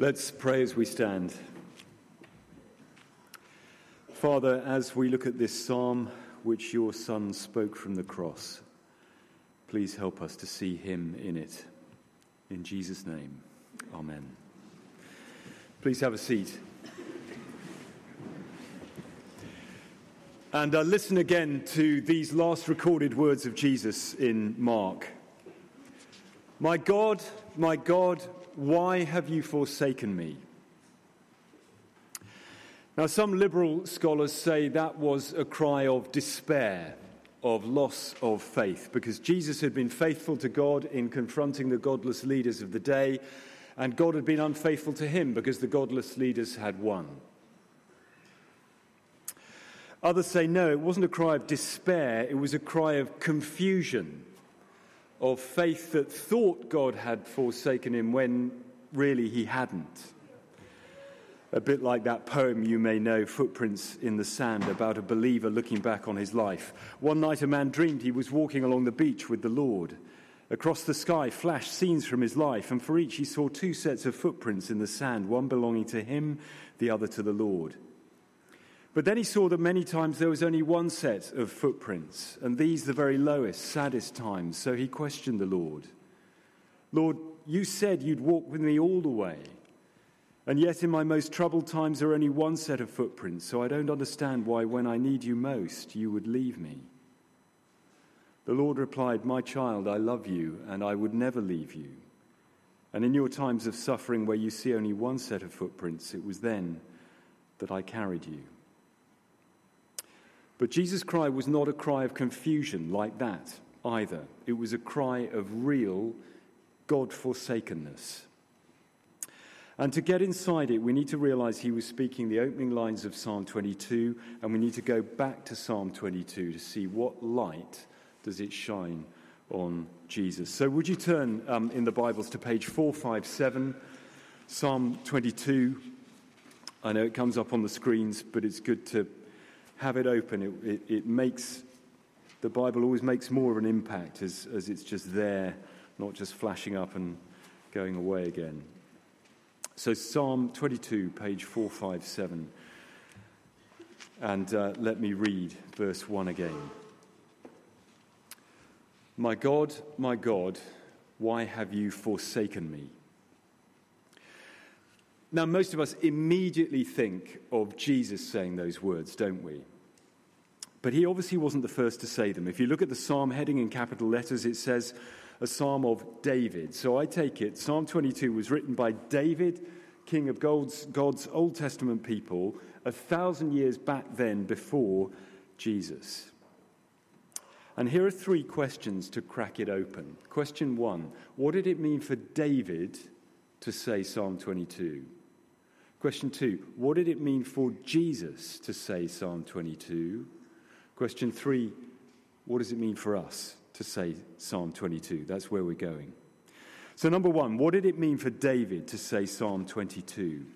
Let's pray as we stand. Father, as we look at this psalm which your Son spoke from the cross, please help us to see him in it. In Jesus' name, amen. Please have a seat. And uh, listen again to these last recorded words of Jesus in Mark. My God, my God, why have you forsaken me? Now, some liberal scholars say that was a cry of despair, of loss of faith, because Jesus had been faithful to God in confronting the godless leaders of the day, and God had been unfaithful to him because the godless leaders had won. Others say no, it wasn't a cry of despair, it was a cry of confusion of faith that thought God had forsaken him when really he hadn't. A bit like that poem you may know, Footprints in the Sand, about a believer looking back on his life. One night a man dreamed he was walking along the beach with the Lord. Across the sky flashed scenes from his life, and for each he saw two sets of footprints in the sand, one belonging to him, the other to the Lord. But then he saw that many times there was only one set of footprints, and these the very lowest, saddest times. So he questioned the Lord Lord, you said you'd walk with me all the way, and yet in my most troubled times there are only one set of footprints, so I don't understand why, when I need you most, you would leave me. The Lord replied, My child, I love you, and I would never leave you. And in your times of suffering, where you see only one set of footprints, it was then that I carried you. But Jesus' cry was not a cry of confusion like that either. It was a cry of real God forsakenness. And to get inside it, we need to realize he was speaking the opening lines of Psalm 22, and we need to go back to Psalm 22 to see what light does it shine on Jesus. So, would you turn um, in the Bibles to page 457, Psalm 22? I know it comes up on the screens, but it's good to have it open, it, it, it, makes the Bible always makes more of an impact as, as it's just there, not just flashing up and going away again. So, Psalm 22, page 457. And uh, let me read verse 1 again. My God, my God, why have you forsaken me? Now, most of us immediately think of Jesus saying those words, don't we? But he obviously wasn't the first to say them. If you look at the psalm heading in capital letters, it says a psalm of David. So I take it Psalm 22 was written by David, king of God's, God's Old Testament people, a thousand years back then before Jesus. And here are three questions to crack it open. Question one What did it mean for David to say Psalm 22? Question two, what did it mean for Jesus to say Psalm 22? Question three, what does it mean for us to say Psalm 22? That's where we're going. So, number one, what did it mean for David to say Psalm 22?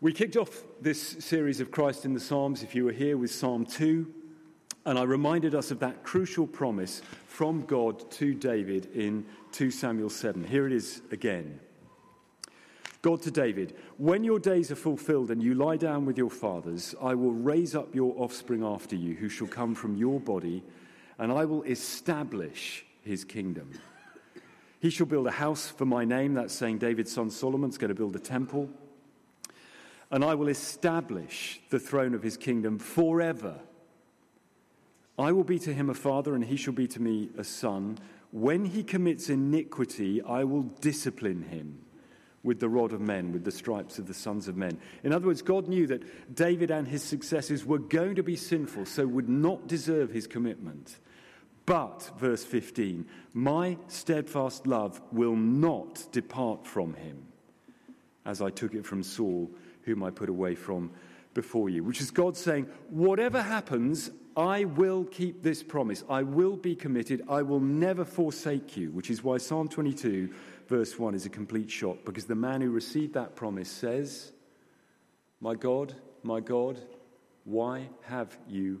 We kicked off this series of Christ in the Psalms, if you were here, with Psalm 2, and I reminded us of that crucial promise from God to David in 2 Samuel 7. Here it is again. God to David, when your days are fulfilled and you lie down with your fathers, I will raise up your offspring after you, who shall come from your body, and I will establish his kingdom. He shall build a house for my name. That's saying David's son Solomon's going to build a temple. And I will establish the throne of his kingdom forever. I will be to him a father, and he shall be to me a son. When he commits iniquity, I will discipline him with the rod of men, with the stripes of the sons of men. In other words, God knew that David and his successors were going to be sinful, so would not deserve his commitment. But, verse 15, my steadfast love will not depart from him, as I took it from Saul, whom I put away from before you. Which is God saying, whatever happens, I will keep this promise. I will be committed. I will never forsake you. Which is why Psalm 22 verse 1 is a complete shock because the man who received that promise says, My God, my God, why have you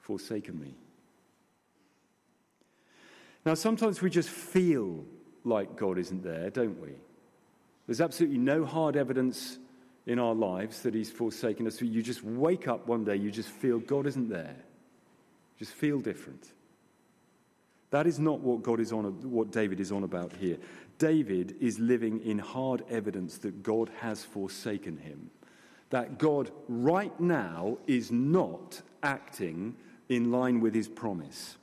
forsaken me? Now, sometimes we just feel like God isn't there, don't we? There's absolutely no hard evidence in our lives that He's forsaken us. You just wake up one day, you just feel God isn't there. Just feel different. That is not what God is on, what David is on about here. David is living in hard evidence that God has forsaken him. That God right now is not acting in line with his promise.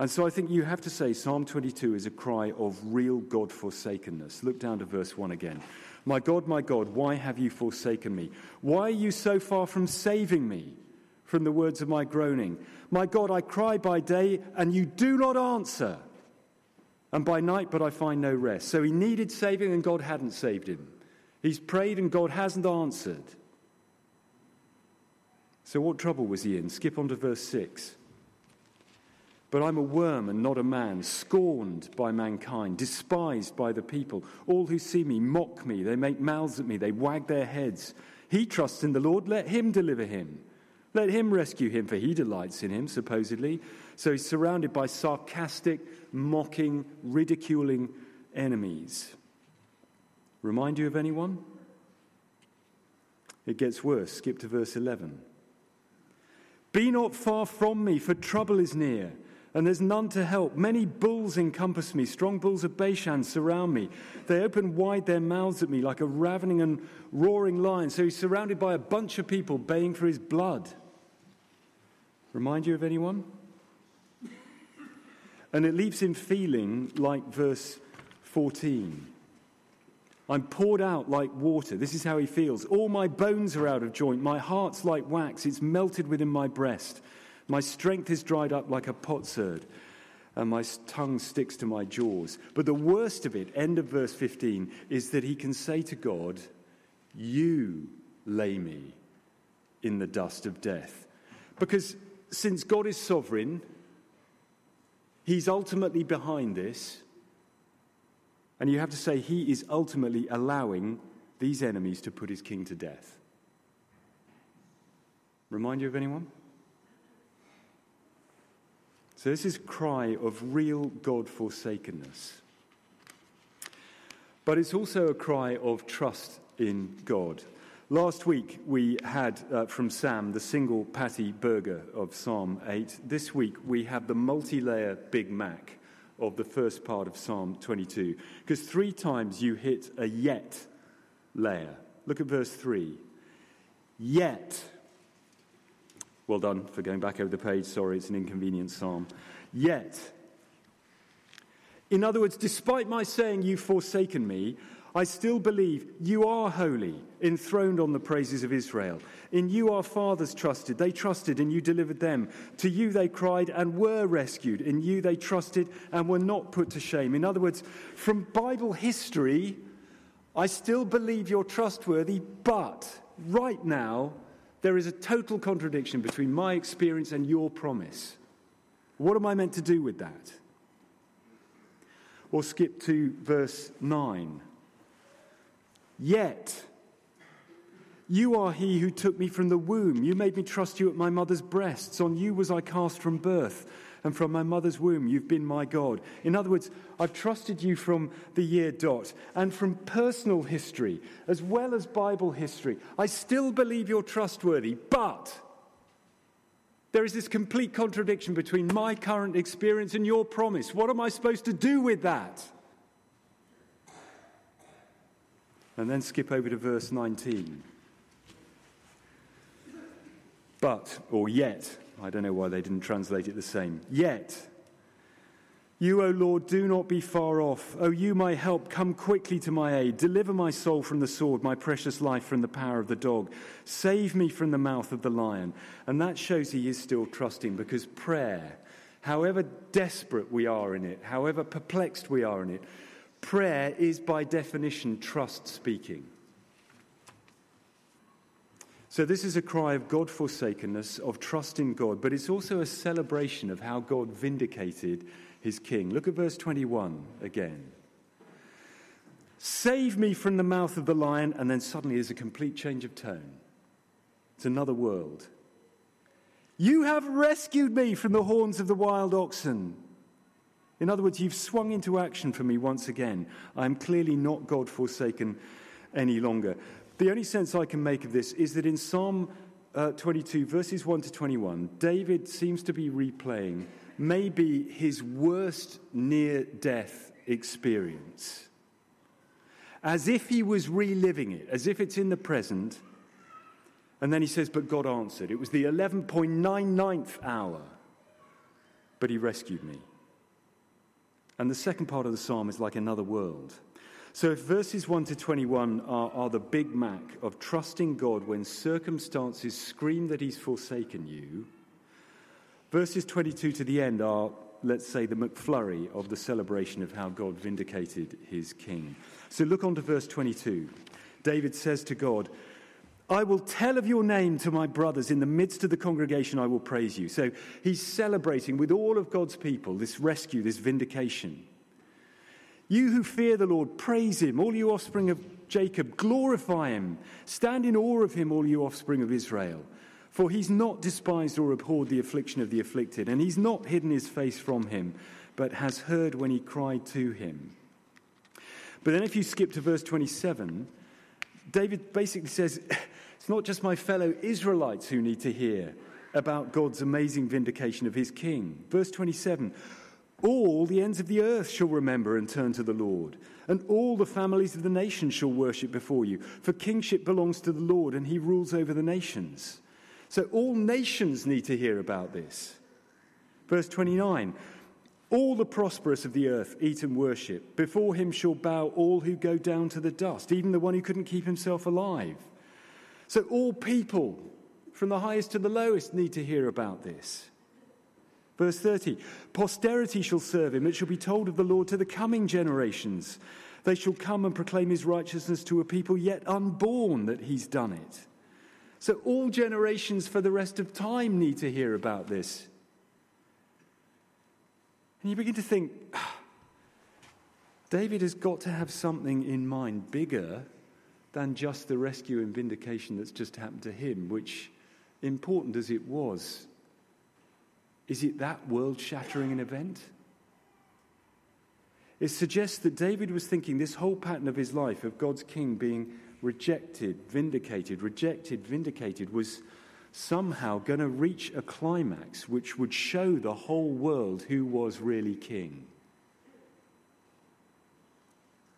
And so I think you have to say Psalm 22 is a cry of real God forsakenness. Look down to verse 1 again. My God, my God, why have you forsaken me? Why are you so far from saving me from the words of my groaning? My God, I cry by day and you do not answer, and by night, but I find no rest. So he needed saving and God hadn't saved him. He's prayed and God hasn't answered. So, what trouble was he in? Skip on to verse 6. But I'm a worm and not a man, scorned by mankind, despised by the people. All who see me mock me, they make mouths at me, they wag their heads. He trusts in the Lord, let him deliver him. Let him rescue him, for he delights in him, supposedly. So he's surrounded by sarcastic, mocking, ridiculing enemies. Remind you of anyone? It gets worse. Skip to verse 11. Be not far from me, for trouble is near and there's none to help. Many bulls encompass me, strong bulls of Bashan surround me. They open wide their mouths at me like a ravening and roaring lion. So he's surrounded by a bunch of people baying for his blood. Remind you of anyone? And it leaves him feeling like verse 14. I'm poured out like water. This is how he feels. All my bones are out of joint. My heart's like wax. It's melted within my breast. My strength is dried up like a potsherd, and my tongue sticks to my jaws. But the worst of it, end of verse 15, is that he can say to God, You lay me in the dust of death. Because since God is sovereign, he's ultimately behind this. And you have to say, he is ultimately allowing these enemies to put his king to death. Remind you of anyone? So, this is a cry of real God forsakenness. But it's also a cry of trust in God. Last week we had uh, from Sam the single patty burger of Psalm 8. This week we have the multi layer Big Mac of the first part of Psalm 22. Because three times you hit a yet layer. Look at verse 3. Yet well done for going back over the page. Sorry, it's an inconvenient psalm. Yet, in other words, despite my saying you've forsaken me, I still believe you are holy, enthroned on the praises of Israel. In you our fathers trusted. They trusted and you delivered them. To you they cried and were rescued. In you they trusted and were not put to shame. In other words, from Bible history, I still believe you're trustworthy, but right now, there is a total contradiction between my experience and your promise. What am I meant to do with that? Or skip to verse 9. Yet, you are he who took me from the womb. You made me trust you at my mother's breasts. On you was I cast from birth and from my mother's womb, you've been my God. In other words, I've trusted you from the year dot and from personal history as well as Bible history. I still believe you're trustworthy, but there is this complete contradiction between my current experience and your promise. What am I supposed to do with that? And then skip over to verse 19. But, or yet, I don't know why they didn't translate it the same. Yet, you, O Lord, do not be far off. O you, my help, come quickly to my aid. Deliver my soul from the sword, my precious life from the power of the dog. Save me from the mouth of the lion. And that shows he is still trusting because prayer, however desperate we are in it, however perplexed we are in it, prayer is by definition trust speaking. So, this is a cry of God forsakenness, of trust in God, but it's also a celebration of how God vindicated his king. Look at verse 21 again. Save me from the mouth of the lion, and then suddenly there's a complete change of tone. It's another world. You have rescued me from the horns of the wild oxen. In other words, you've swung into action for me once again. I am clearly not God forsaken any longer. The only sense I can make of this is that in Psalm uh, 22, verses 1 to 21, David seems to be replaying maybe his worst near death experience. As if he was reliving it, as if it's in the present. And then he says, But God answered. It was the 11.99th hour, but he rescued me. And the second part of the psalm is like another world. So, if verses 1 to 21 are, are the Big Mac of trusting God when circumstances scream that He's forsaken you, verses 22 to the end are, let's say, the McFlurry of the celebration of how God vindicated His King. So, look on to verse 22. David says to God, I will tell of your name to my brothers. In the midst of the congregation, I will praise you. So he's celebrating with all of God's people this rescue, this vindication. You who fear the Lord, praise him. All you offspring of Jacob, glorify him. Stand in awe of him, all you offspring of Israel. For he's not despised or abhorred the affliction of the afflicted, and he's not hidden his face from him, but has heard when he cried to him. But then, if you skip to verse 27, David basically says, It's not just my fellow Israelites who need to hear about God's amazing vindication of his king. Verse 27 all the ends of the earth shall remember and turn to the Lord, and all the families of the nations shall worship before you. For kingship belongs to the Lord, and he rules over the nations. So all nations need to hear about this. Verse 29 All the prosperous of the earth eat and worship. Before him shall bow all who go down to the dust, even the one who couldn't keep himself alive. So all people, from the highest to the lowest, need to hear about this. Verse 30 Posterity shall serve him, it shall be told of the Lord to the coming generations. They shall come and proclaim his righteousness to a people yet unborn that he's done it. So all generations for the rest of time need to hear about this. And you begin to think, ah, David has got to have something in mind bigger than just the rescue and vindication that's just happened to him, which, important as it was, is it that world shattering an event? It suggests that David was thinking this whole pattern of his life, of God's king being rejected, vindicated, rejected, vindicated, was somehow going to reach a climax which would show the whole world who was really king.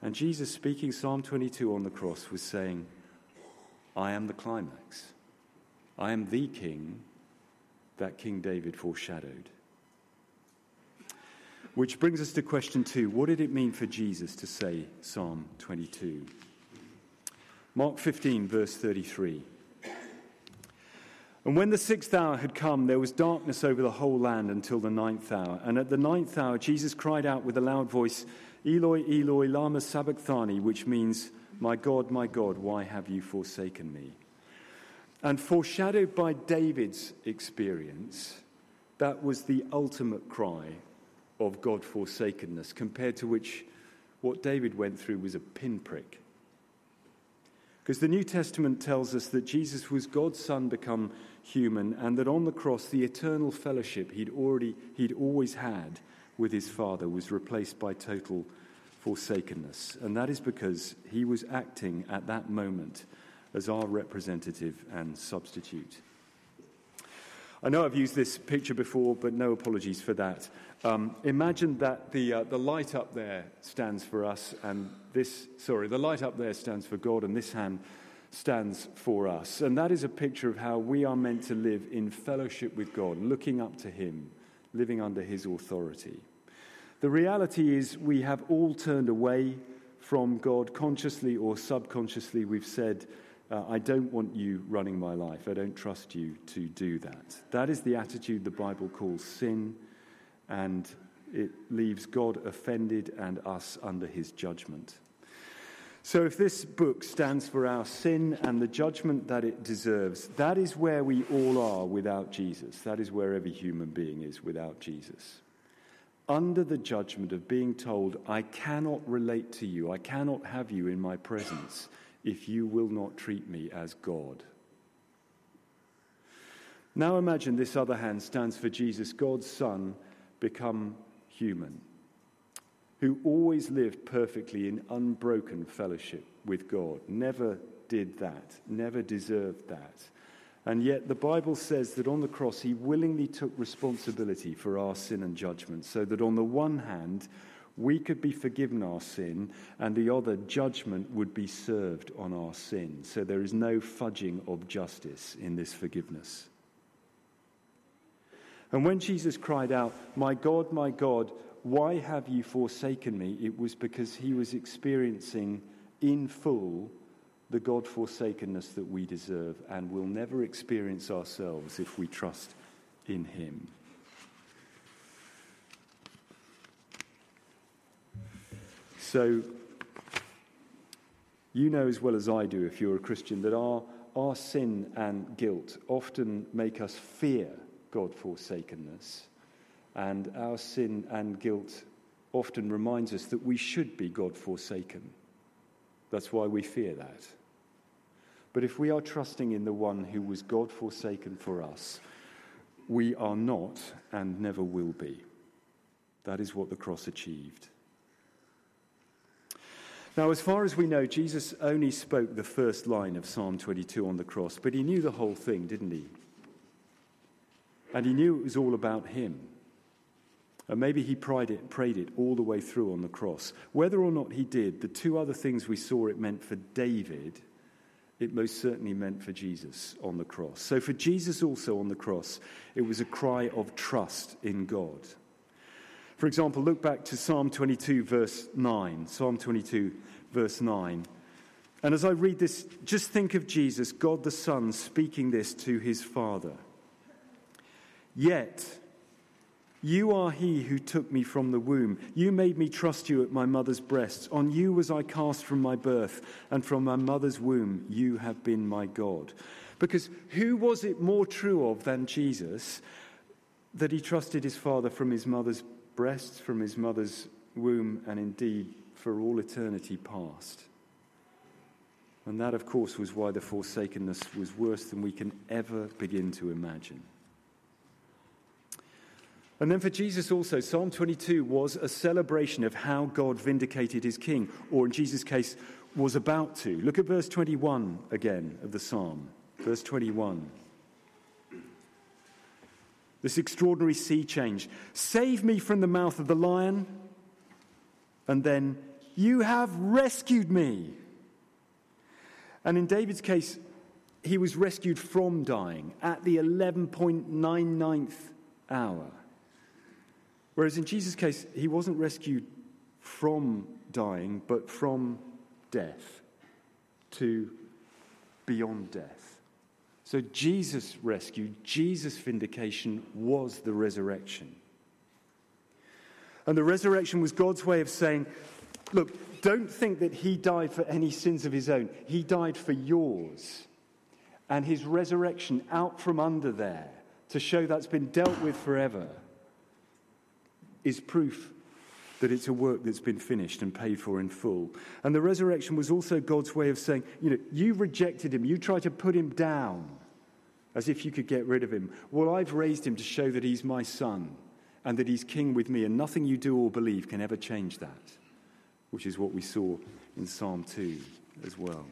And Jesus, speaking Psalm 22 on the cross, was saying, I am the climax. I am the king that King David foreshadowed. Which brings us to question two what did it mean for Jesus to say Psalm 22? Mark 15, verse 33. And when the sixth hour had come, there was darkness over the whole land until the ninth hour. And at the ninth hour, Jesus cried out with a loud voice, Eloi, Eloi, Lama Sabachthani, which means, My God, my God, why have you forsaken me? And foreshadowed by David's experience, that was the ultimate cry of God forsakenness, compared to which what David went through was a pinprick. Because the New Testament tells us that Jesus was God's Son become human, and that on the cross, the eternal fellowship he'd, already, he'd always had with his Father was replaced by total forsakenness. And that is because he was acting at that moment as our representative and substitute. I know I've used this picture before, but no apologies for that. Um, imagine that the, uh, the light up there stands for us, and this, sorry, the light up there stands for God, and this hand stands for us. And that is a picture of how we are meant to live in fellowship with God, looking up to Him, living under His authority. The reality is, we have all turned away from God, consciously or subconsciously. We've said, uh, I don't want you running my life. I don't trust you to do that. That is the attitude the Bible calls sin, and it leaves God offended and us under his judgment. So, if this book stands for our sin and the judgment that it deserves, that is where we all are without Jesus. That is where every human being is without Jesus. Under the judgment of being told, I cannot relate to you, I cannot have you in my presence if you will not treat me as God. Now imagine this other hand stands for Jesus, God's Son, become human. Who always lived perfectly in unbroken fellowship with God, never did that, never deserved that. And yet the Bible says that on the cross he willingly took responsibility for our sin and judgment, so that on the one hand, we could be forgiven our sin, and the other judgment would be served on our sin. So there is no fudging of justice in this forgiveness. And when Jesus cried out, My God, my God, why have you forsaken me? It was because he was experiencing in full the God forsakenness that we deserve and will never experience ourselves if we trust in him. So, you know as well as I do, if you're a Christian, that our, our sin and guilt often make us fear God forsakenness. And our sin and guilt often reminds us that we should be God forsaken. That's why we fear that. But if we are trusting in the one who was God forsaken for us, we are not and never will be. That is what the cross achieved. Now, as far as we know, Jesus only spoke the first line of Psalm 22 on the cross, but he knew the whole thing, didn't he? And he knew it was all about him. And maybe he prayed it, prayed it all the way through on the cross. Whether or not he did, the two other things we saw it meant for David, it most certainly meant for Jesus on the cross. So for Jesus also on the cross, it was a cry of trust in God. For example, look back to Psalm 22, verse 9. Psalm 22, verse 9. And as I read this, just think of Jesus, God the Son, speaking this to his Father. Yet, you are he who took me from the womb. You made me trust you at my mother's breasts. On you was I cast from my birth, and from my mother's womb you have been my God. Because who was it more true of than Jesus that he trusted his father from his mother's breasts, from his mother's womb, and indeed for all eternity past. And that, of course, was why the forsakenness was worse than we can ever begin to imagine. And then for Jesus also, Psalm 22 was a celebration of how God vindicated his king, or in Jesus' case, was about to. Look at verse 21 again of the psalm. Verse 21 this extraordinary sea change. Save me from the mouth of the lion. And then, you have rescued me. And in David's case, he was rescued from dying at the 11.99th hour. Whereas in Jesus' case, he wasn't rescued from dying, but from death to beyond death. So Jesus' rescue, Jesus' vindication was the resurrection. And the resurrection was God's way of saying, look, don't think that he died for any sins of his own. He died for yours. And his resurrection out from under there to show that's been dealt with forever is proof that it's a work that's been finished and paid for in full. And the resurrection was also God's way of saying, you know, you rejected him, you tried to put him down as if you could get rid of him. Well, I've raised him to show that he's my son and that he's king with me, and nothing you do or believe can ever change that, which is what we saw in Psalm 2 as well.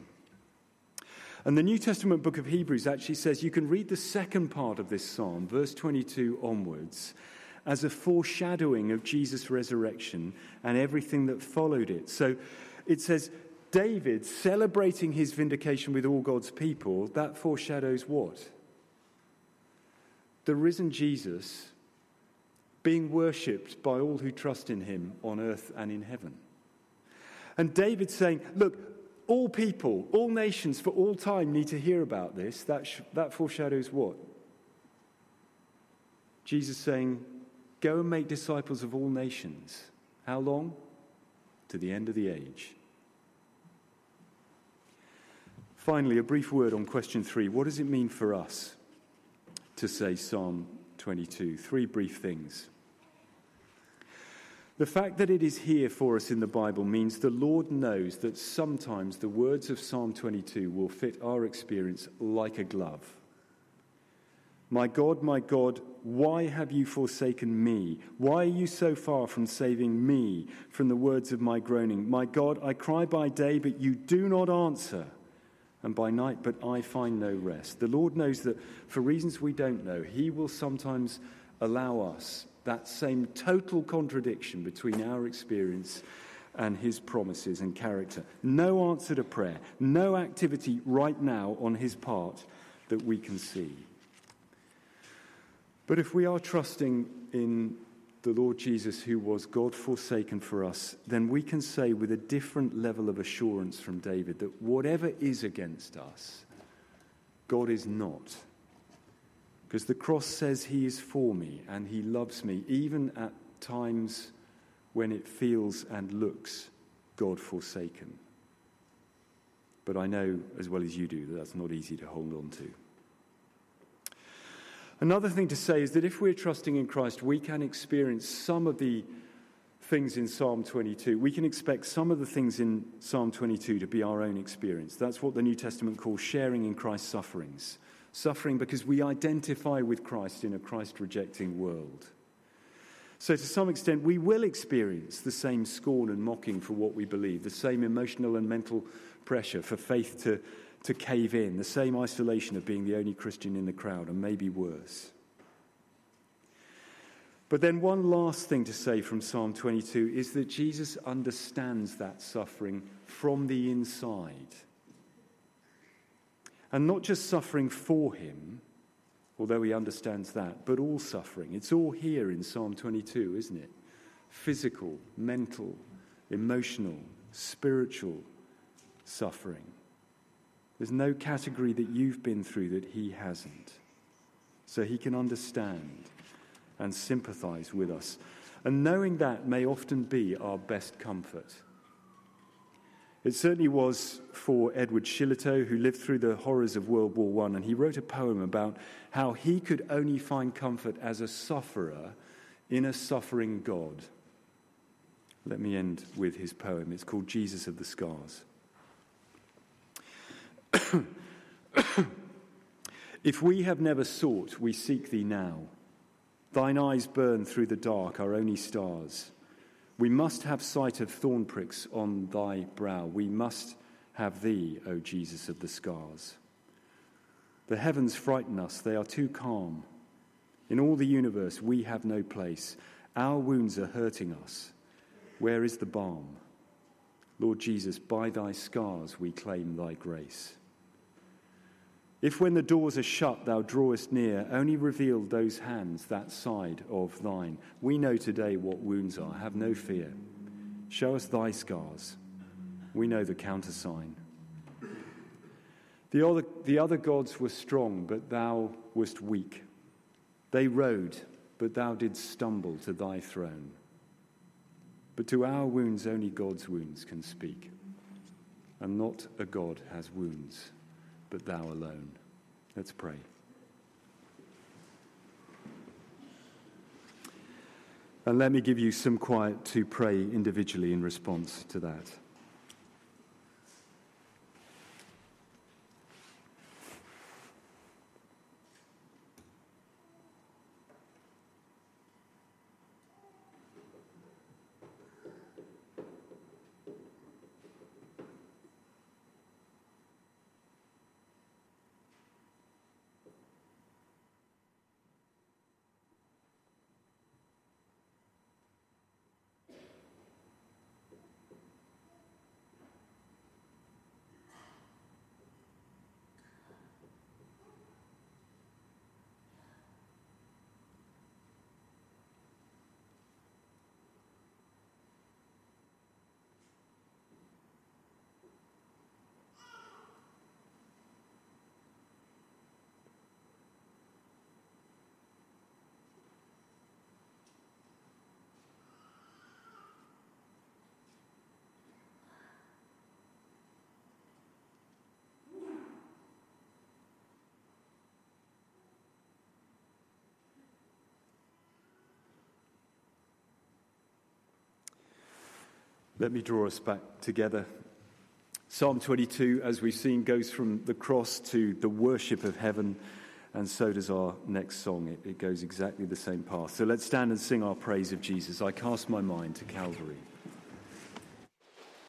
And the New Testament book of Hebrews actually says you can read the second part of this psalm, verse 22 onwards, as a foreshadowing of Jesus' resurrection and everything that followed it. So it says, David celebrating his vindication with all God's people, that foreshadows what? The risen Jesus being worshipped by all who trust in him on earth and in heaven. And David saying, Look, all people, all nations for all time need to hear about this. That, sh- that foreshadows what? Jesus saying, Go and make disciples of all nations. How long? To the end of the age. Finally, a brief word on question three. What does it mean for us to say Psalm 22? Three brief things. The fact that it is here for us in the Bible means the Lord knows that sometimes the words of Psalm 22 will fit our experience like a glove. My God, my God, why have you forsaken me? Why are you so far from saving me from the words of my groaning? My God, I cry by day, but you do not answer, and by night, but I find no rest. The Lord knows that for reasons we don't know, He will sometimes allow us that same total contradiction between our experience and His promises and character. No answer to prayer, no activity right now on His part that we can see. But if we are trusting in the Lord Jesus, who was God forsaken for us, then we can say with a different level of assurance from David that whatever is against us, God is not. Because the cross says he is for me and he loves me, even at times when it feels and looks God forsaken. But I know as well as you do that that's not easy to hold on to. Another thing to say is that if we're trusting in Christ, we can experience some of the things in Psalm 22. We can expect some of the things in Psalm 22 to be our own experience. That's what the New Testament calls sharing in Christ's sufferings. Suffering because we identify with Christ in a Christ rejecting world. So, to some extent, we will experience the same scorn and mocking for what we believe, the same emotional and mental pressure for faith to to cave in, the same isolation of being the only Christian in the crowd, and maybe worse. But then, one last thing to say from Psalm 22 is that Jesus understands that suffering from the inside. And not just suffering for him, although he understands that, but all suffering. It's all here in Psalm 22, isn't it? Physical, mental, emotional, spiritual suffering. There's no category that you've been through that he hasn't. So he can understand and sympathize with us. And knowing that may often be our best comfort. It certainly was for Edward Shillito, who lived through the horrors of World War I, and he wrote a poem about how he could only find comfort as a sufferer in a suffering God. Let me end with his poem. It's called Jesus of the Scars. if we have never sought, we seek thee now. Thine eyes burn through the dark, our only stars. We must have sight of thorn pricks on thy brow. We must have thee, O Jesus of the scars. The heavens frighten us, they are too calm. In all the universe, we have no place. Our wounds are hurting us. Where is the balm? Lord Jesus, by thy scars we claim thy grace. If when the doors are shut thou drawest near, only reveal those hands, that side of thine. We know today what wounds are. Have no fear. Show us thy scars. We know the countersign. The other, the other gods were strong, but thou wast weak. They rode, but thou didst stumble to thy throne. But to our wounds only God's wounds can speak, and not a God has wounds but thou alone. Let's pray. And let me give you some quiet to pray individually in response to that. Let me draw us back together. Psalm 22, as we've seen, goes from the cross to the worship of heaven And so does our next song. It, it goes exactly the same path. So let's stand and sing our praise of Jesus. I cast my mind to Calvary.